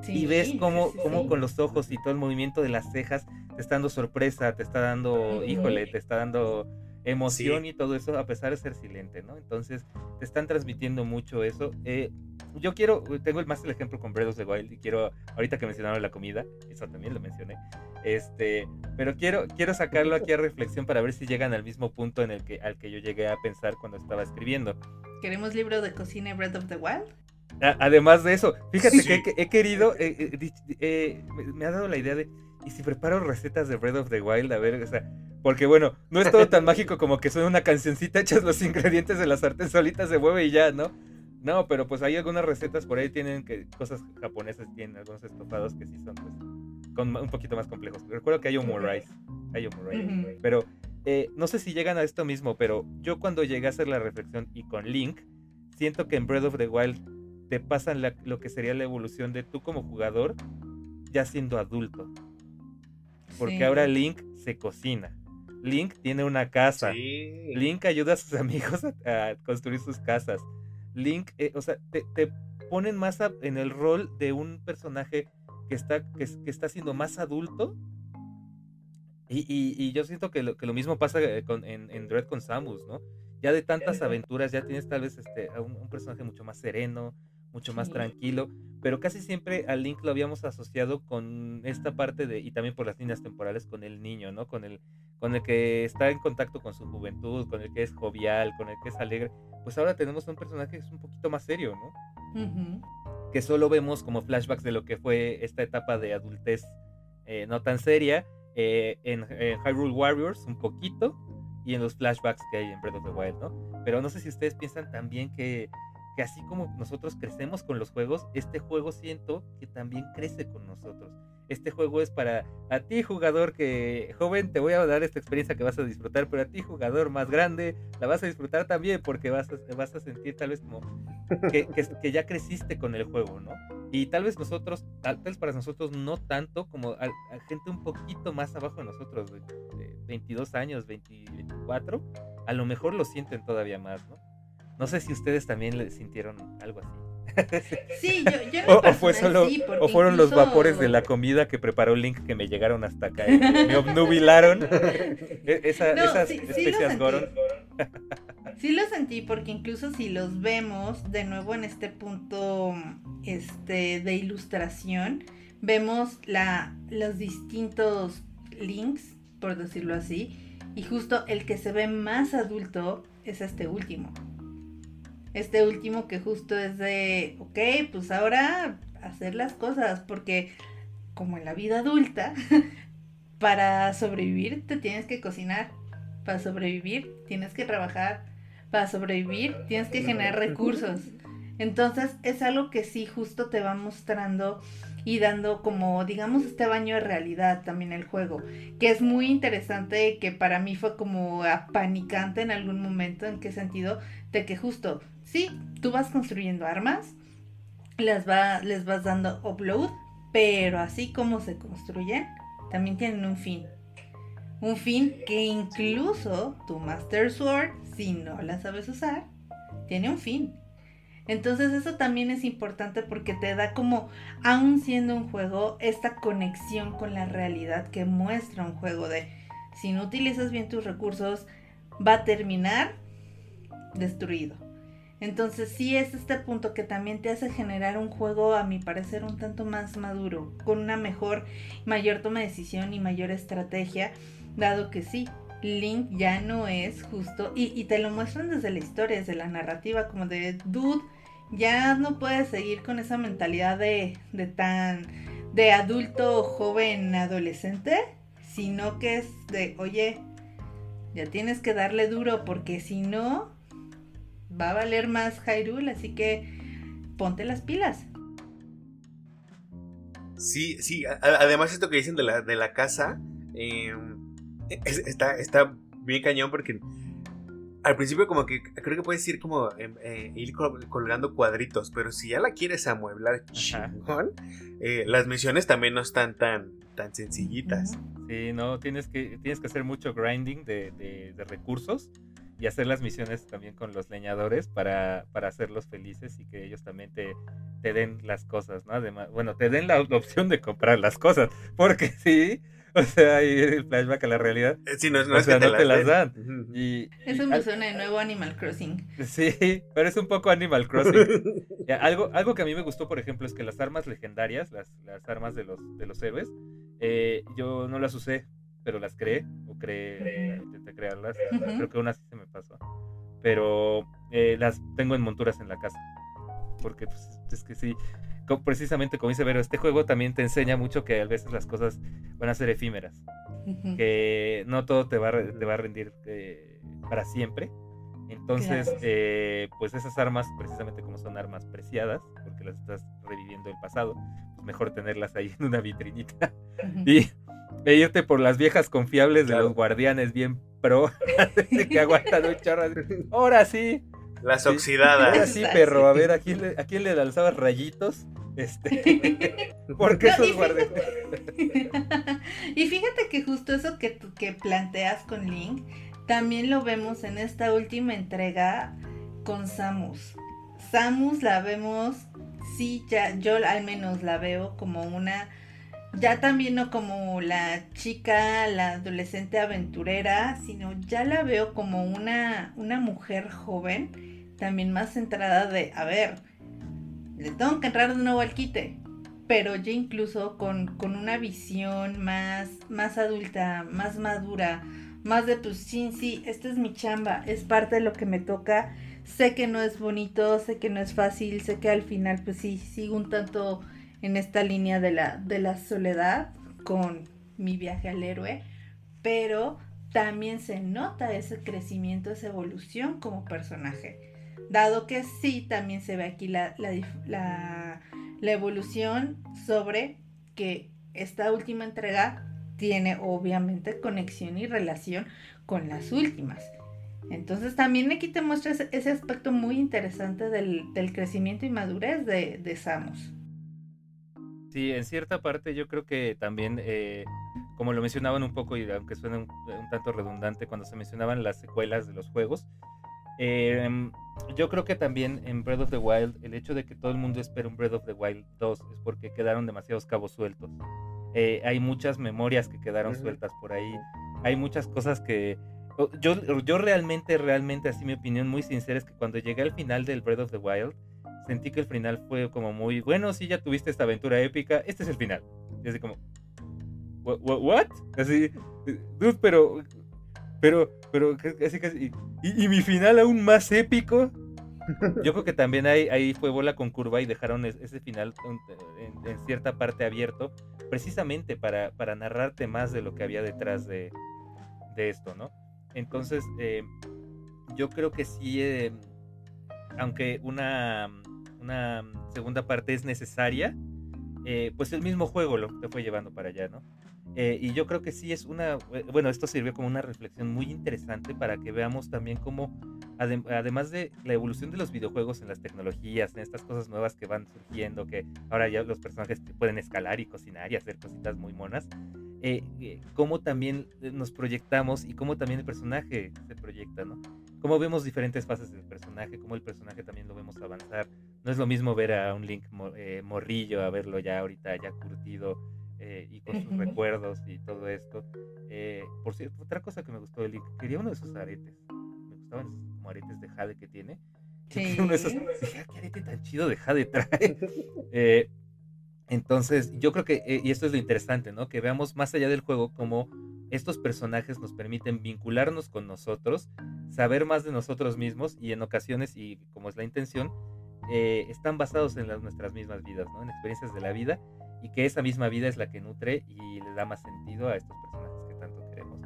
y ves cómo, cómo con los ojos y todo el movimiento de las cejas te está dando sorpresa, te está dando, híjole, te está dando emoción y todo eso, a pesar de ser silente, ¿no? Entonces, te están transmitiendo mucho eso. Eh, yo quiero, tengo más el ejemplo con Breath of the Wild y quiero, ahorita que mencionaron la comida, eso también lo mencioné, este, pero quiero, quiero sacarlo aquí a reflexión para ver si llegan al mismo punto en el que, al que yo llegué a pensar cuando estaba escribiendo. ¿Queremos libro de cocina Breath of the Wild? Además de eso, fíjate que he, querido, eh, eh, eh, me ha dado la idea de, ¿y si preparo recetas de Breath of the Wild? A ver, o sea, porque bueno, no es todo tan mágico como que suena una cancioncita, echas los ingredientes de la sartén solitas se mueve y ya, ¿no? No, pero pues hay algunas recetas por ahí, tienen que cosas japonesas, tienen algunos estofados que sí son pues con, un poquito más complejos. Recuerdo que hay un rice, hay un pero no sé si llegan a esto mismo, pero yo cuando llegué a hacer la reflexión y con Link, siento que en Breath of the Wild te pasan lo que sería la evolución de tú como jugador ya siendo adulto. Porque ahora Link se cocina. Link tiene una casa. Link ayuda a sus amigos a, construir sus casas. Link, eh, o sea, te, ponen más en el rol de un personaje que está, que, está siendo más adulto. Y, yo siento que lo, que lo mismo pasa eh, con, en, en Dread con Samus, ¿no? Ya de tantas aventuras, ya tienes tal vez este, un personaje mucho más sereno, mucho más tranquilo, pero casi siempre al Link lo habíamos asociado con esta parte de, y también por las líneas temporales, con el niño, ¿no? Con el, con el que está en contacto con su juventud, con el que es jovial, con el que es alegre. Pues ahora tenemos un personaje que es un poquito más serio, ¿no? Que solo vemos como flashbacks de lo que fue esta etapa de adultez eh, no tan seria. Eh, en, en Hyrule Warriors un poquito y en los flashbacks que hay en Breath of the Wild, ¿no? Pero no sé si ustedes piensan también que que así como nosotros crecemos con los juegos, este juego siento que también crece con nosotros. Este juego es para a ti jugador que joven te voy a dar esta experiencia que vas a disfrutar, pero a ti jugador más grande la vas a disfrutar también porque vas a, vas a sentir tal vez como que, que, ya creciste con el juego, ¿no? Y tal vez nosotros, tal vez para nosotros no tanto como a, gente un poquito más abajo de nosotros, de, 22 años, 24, a lo mejor lo sienten todavía más, ¿no? No sé si ustedes también le sintieron algo así. Sí, yo, yo o, fue solo, o fueron los vapores de la comida que preparó Link que me llegaron hasta acá. ¿eh? Me obnubilaron. E, esas sí, especias Goron. sí lo sentí porque incluso si los vemos de nuevo en este punto este, de ilustración, vemos la, los distintos links, por decirlo así, y justo el que se ve más adulto es este último este último que justo es de, ok, pues ahora hacer las cosas, porque como en la vida adulta, para sobrevivir te tienes que cocinar, para sobrevivir tienes que trabajar, para sobrevivir tienes que generar recursos. Entonces es algo que sí justo te va mostrando y dando como, digamos, este baño de realidad también el juego, que es muy interesante, que para mí fue como apanicante en algún momento, en qué sentido, de que justo, sí, tú vas construyendo armas, les, va, les vas dando upload, pero así como se construyen, también tienen un fin. Un fin que incluso tu Master Sword, si no la sabes usar, tiene un fin. Entonces eso también es importante porque te da como, aún siendo un juego, esta conexión con la realidad que muestra un juego de, si no utilizas bien tus recursos, va a terminar destruido. Entonces sí es este punto que también te hace generar un juego, a mi parecer, un tanto más maduro, con una mejor, mayor toma de decisión y mayor estrategia, dado que sí, Link ya no es justo, y, te lo muestran desde la historia, desde la narrativa, como de, dude, ya no puedes seguir con esa mentalidad de, de tan de adulto, joven, adolescente, sino que es de, oye, ya tienes que darle duro porque si no, va a valer más Hyrule, así que ponte las pilas. Sí, sí, además esto que dicen de la, de la casa, em, está, está bien cañón porque al principio como que creo que puedes ir como em, eh, ir colgando cuadritos, pero si ya la quieres amueblar chingón, eh, las misiones también no están tan, tan sencillitas. Sí, no, tienes que, tienes que hacer mucho grinding de, de recursos y hacer las misiones también con los leñadores para, para hacerlos felices y que ellos también te, te den las cosas, ¿no? Además, bueno, te den la, opción de comprar las cosas, porque sí, o sea, ahí el flashback a la realidad. Eh, sí, no, no, es que te, las, dan. y, Eso me suena de nuevo Animal Crossing. Sí, pero es un poco Animal Crossing. algo, algo que a mí me gustó, por ejemplo, es que las armas legendarias, las, las armas de los, de los héroes, eh, yo no las usé pero las creé, o creé, intenté crearlas, creo que una sí se me pasó, pero eh, las tengo en monturas en la casa, porque pues, es que sí, precisamente como dice Vero, este juego también te enseña mucho que a veces las cosas van a ser efímeras, que no todo te va a, te va a rendir eh, para siempre, entonces, eh, pues esas armas, precisamente como son armas preciadas, porque las estás reviviendo el pasado, pues mejor tenerlas ahí en una vitrinita. Y e irte por las viejas confiables de los guardianes bien pro, que aguantan un chorro. Ahora sí. Las oxidadas. Ahora sí, perro. A ver, ¿a quién le, a quién le lanzabas rayitos? Este, porque esos guardianes. y fíjate que justo eso que, que planteas con Link, también lo vemos en esta última entrega con Samus. Samus la vemos, sí, ya, yo al menos la veo como una ya también no como la chica, la adolescente aventurera, sino ya la veo como una, una mujer joven, también más centrada de, a ver, le tengo que entrar de nuevo al quite, pero ya incluso con, con una visión más, más adulta, más madura, más de pues sí, sí, esta es mi chamba, es parte de lo que me toca, sé que no es bonito, sé que no es fácil, sé que al final pues sí, sigo un tanto en esta línea de la, de la soledad con mi viaje al héroe, pero también se nota ese crecimiento, esa evolución como personaje. Dado que sí, también se ve aquí la, la, evolución sobre que esta última entrega tiene obviamente conexión y relación con las últimas. Entonces también aquí te muestra ese, aspecto muy interesante del, crecimiento y madurez de, de Samus. Sí, en cierta parte yo creo que también, eh, como lo mencionaban un poco, y aunque suena un, tanto redundante cuando se mencionaban las secuelas de los juegos, em, yo creo que también en Breath of the Wild, el hecho de que todo el mundo espera un Breath of the Wild 2 es porque quedaron demasiados cabos sueltos. Eh, hay muchas memorias que quedaron sueltas por ahí. Hay muchas cosas que... Yo, yo realmente, realmente, así mi opinión muy sincera es que cuando llegué al final del Breath of the Wild, sentí que el final fue como muy bueno, sí, ya tuviste esta aventura épica, este es el final. Y así como, ¿what? Así, dude, pero, pero, pero, casi, casi, ¿y, mi final aún más épico? Yo creo que también ahí, ahí fue bola con curva y dejaron ese final en, cierta parte abierto, precisamente para, para, narrarte más de lo que había detrás de, de esto, ¿no? Entonces, eh, yo creo que sí, eh, aunque una una segunda parte es necesaria, eh, pues el mismo juego lo te fue llevando para allá, ¿no? Eh, y yo creo que sí es una, eh, bueno, esto sirvió como una reflexión muy interesante para que veamos también cómo, además de la evolución de los videojuegos en las tecnologías, en estas cosas nuevas que van surgiendo, que ahora ya los personajes pueden escalar y cocinar y hacer cositas muy monas, cómo también nos proyectamos y cómo también el personaje se proyecta, ¿no? Cómo vemos diferentes fases del personaje, cómo el personaje también lo vemos avanzar, no es lo mismo ver a un Link eh, morrillo, a verlo ya ahorita ya curtido eh, y con sus recuerdos y todo esto. Eh, por cierto, otra cosa que me gustó de Link, quería uno de esos aretes. Me gustaban esos como aretes de jade que tiene. Sí. Uno de esos, dije, ah, qué arete tan chido de jade trae. entonces, yo creo que, y esto es lo interesante, ¿no? Que veamos más allá del juego cómo estos personajes nos permiten vincularnos con nosotros, saber más de nosotros mismos y en ocasiones, y como es la intención, eh, están basados en nuestras mismas vidas, ¿no? en experiencias de la vida, y que esa misma vida es la que nutre y le da más sentido a estos personajes que tanto queremos.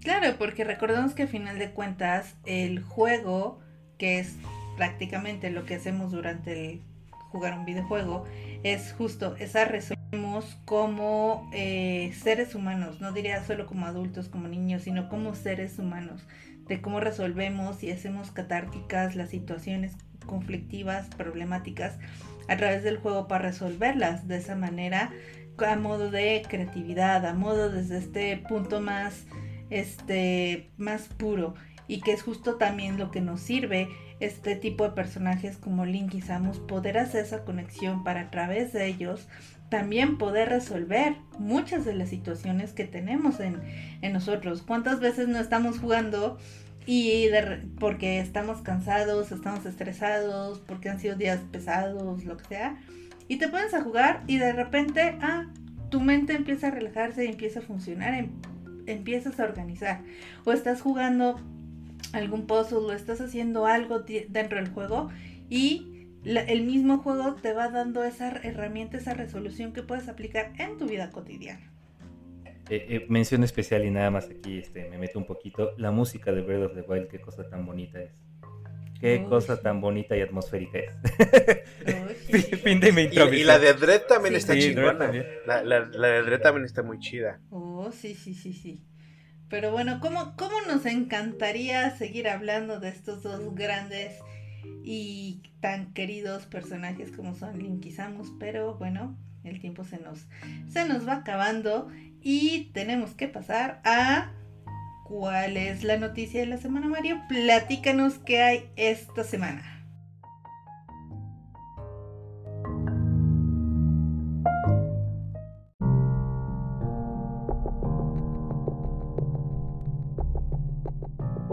Claro, porque recordemos que a final de cuentas el juego que es prácticamente lo que hacemos durante el jugar un videojuego, es justo esa resolvemos como eh, seres humanos, no diría solo como adultos, como niños, sino como seres humanos, de cómo resolvemos y hacemos catárticas las situaciones conflictivas, problemáticas a través del juego para resolverlas de esa manera a modo de creatividad, a modo desde este punto más este más puro y que es justo también lo que nos sirve este tipo de personajes como Link y Samus poder hacer esa conexión para a través de ellos también poder resolver muchas de las situaciones que tenemos en, en nosotros. ¿Cuántas veces no estamos jugando y porque estamos cansados, estamos estresados, porque han sido días pesados, lo que sea? Y te pones a jugar y de repente, ah, tu mente empieza a relajarse y empieza a funcionar, em, empiezas a organizar. O estás jugando algún puzzle o estás haciendo algo dentro del juego y el mismo juego te va dando esa herramienta, esa resolución que puedes aplicar en tu vida cotidiana. Eh, eh, mención especial y nada más aquí este, me meto un poquito. La música de Breath of the Wild, qué cosa tan bonita es. Qué cosa tan bonita y atmosférica es. fin de mi y, y, la de Dread también está chingona. La, la, la, de Dread también está muy chida. Oh, sí, sí, sí, sí. Pero bueno, ¿cómo, ¿cómo nos encantaría seguir hablando de estos dos grandes y tan queridos personajes como son Link y Samus? Pero bueno, el tiempo se nos, se nos va acabando y tenemos que pasar a cuál es la noticia de la semana, Mario. Platícanos qué hay esta semana.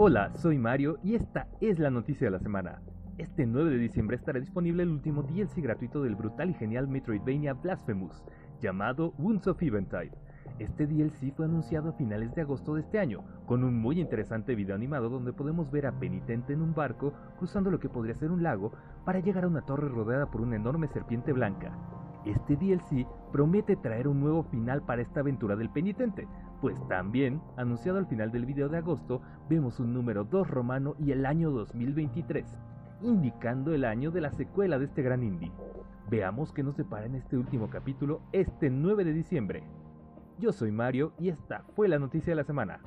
Hola, soy Mario y esta es la noticia de la semana. Este 9 de diciembre estará disponible el último DLC gratuito del brutal y genial Metroidvania Blasphemous, llamado Wounds of Eventide. Este DLC fue anunciado a finales de agosto de este año, con un muy interesante video animado donde podemos ver a Penitente en un barco cruzando lo que podría ser un lago para llegar a una torre rodeada por una enorme serpiente blanca. Este DLC promete traer un nuevo final para esta aventura del penitente, pues también, anunciado al final del video de agosto, vemos un número 2 romano y el año 2023, indicando el año de la secuela de este gran indie. Veamos qué nos separa en este último capítulo este 9 de diciembre. Yo soy Mario y esta fue la noticia de la semana.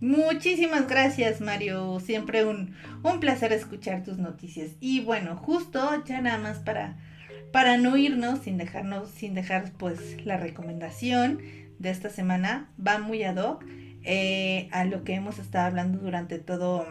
Muchísimas gracias Mario, siempre un, un, placer escuchar tus noticias. Y bueno, justo ya nada más para, para no irnos sin dejarnos, sin dejar pues la recomendación de esta semana, va muy ad hoc eh, a lo que hemos estado hablando durante todo,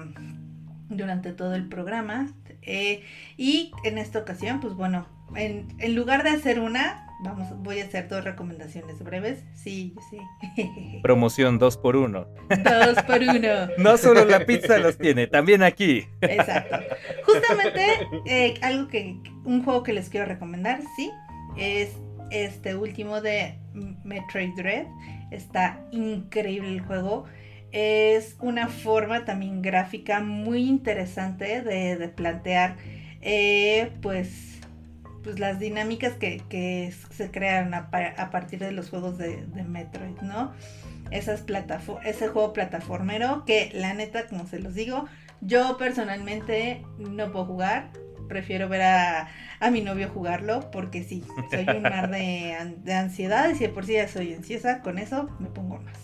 durante todo el programa. Eh, y en esta ocasión, pues bueno, en, en lugar de hacer una, Vamos, voy a hacer dos recomendaciones breves. Sí, sí. Promoción 2 por 1 2 por 1 No solo la pizza los tiene, también aquí. Exacto. Justamente, eh, algo que, un juego que les quiero recomendar, sí, es este último de Metroid Dread. Está increíble el juego. Es una forma también gráfica muy interesante de, plantear, eh, pues pues las dinámicas que, se crean a, partir de los juegos de, Metroid, ¿no? Ese juego plataformero que la neta, como se los digo, yo personalmente no puedo jugar. Prefiero ver a, mi novio jugarlo porque sí, soy un mar de, de ansiedad y de por sí ya soy ansiosa, con eso me pongo más.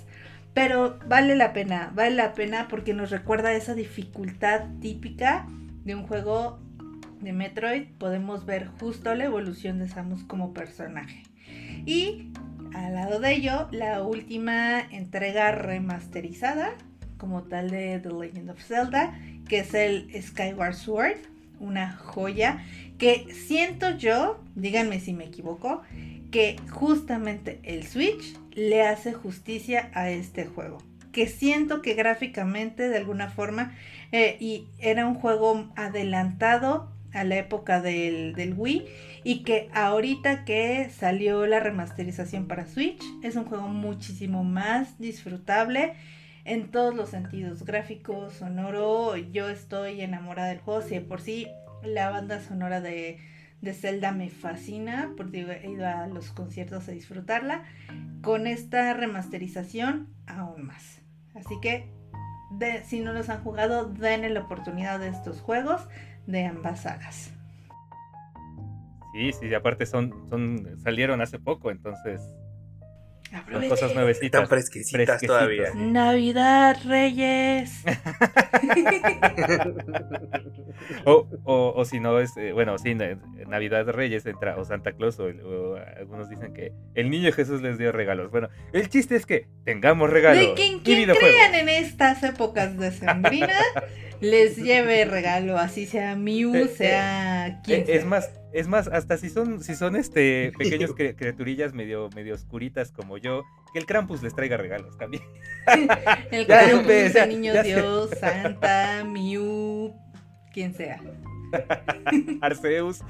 Pero vale la pena, vale la pena porque nos recuerda esa dificultad típica de un juego de Metroid podemos ver justo la evolución de Samus como personaje. Y al lado de ello, la última entrega remasterizada como tal de The Legend of Zelda, que es el Skyward Sword, una joya que siento yo, díganme si me equivoco, que justamente el Switch le hace justicia a este juego. Que siento que gráficamente de alguna forma eh, y era un juego adelantado a la época del, del, Wii y que ahorita que salió la remasterización para Switch es un juego muchísimo más disfrutable en todos los sentidos, gráfico, sonoro, yo estoy enamorada del juego, si por sí la banda sonora de, de Zelda me fascina, porque he ido a los conciertos a disfrutarla. Con esta remasterización, aún más. Así que, de, si no los han jugado, denle la oportunidad de estos juegos de ambas sagas. Sí, sí, aparte son, son salieron hace poco, entonces son cosas nuevecitas. Están fresquecitas todavía. Navidad, Reyes. o, o, o, si no, es, eh, bueno, sí, Navidad, Reyes entra, o Santa Claus, o, algunos dicen que el niño Jesús les dio regalos. Bueno, el chiste es que tengamos regalos. De quien, quien crean en estas épocas de sembrina, les lleve regalo, así sea Mew, eh, sea eh, quien Es más, es más, hasta si son, si son este pequeños criaturillas medio, medio oscuritas como yo, que el Krampus les traiga regalos también. el Krampus, el Niño Dios, Santa, Mew, quien sea. Arceus.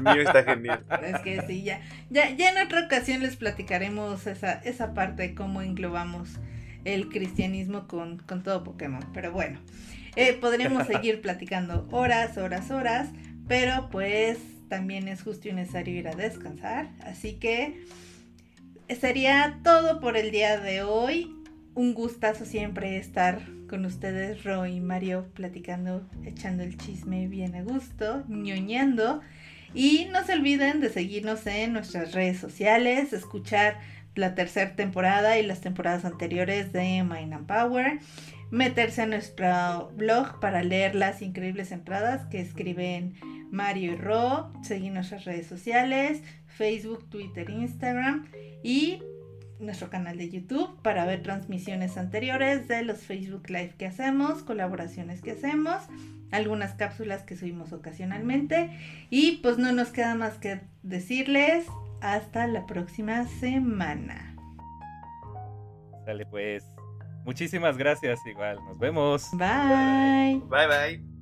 Mew está genial. Es que sí, ya, ya, ya en otra ocasión les platicaremos esa, esa parte de cómo englobamos el cristianismo con, con todo Pokémon. Pero bueno, eh, podremos seguir platicando horas, horas, horas. Pero pues también es justo y necesario ir a descansar. Así que sería todo por el día de hoy. Un gustazo siempre estar con ustedes, Roy y Mario, platicando, echando el chisme bien a gusto, ñoñando. Y no se olviden de seguirnos en nuestras redes sociales, escuchar la tercera temporada y las temporadas anteriores de Mind and Power, meterse a nuestro blog para leer las increíbles entradas que escriben Mario y Ro, seguir nuestras redes sociales, Facebook, Twitter, Instagram y nuestro canal de YouTube para ver transmisiones anteriores de los Facebook Live que hacemos, colaboraciones que hacemos, algunas cápsulas que subimos ocasionalmente y pues no nos queda más que decirles hasta la próxima semana. Dale pues. Muchísimas gracias igual. Nos vemos. Bye. Bye bye.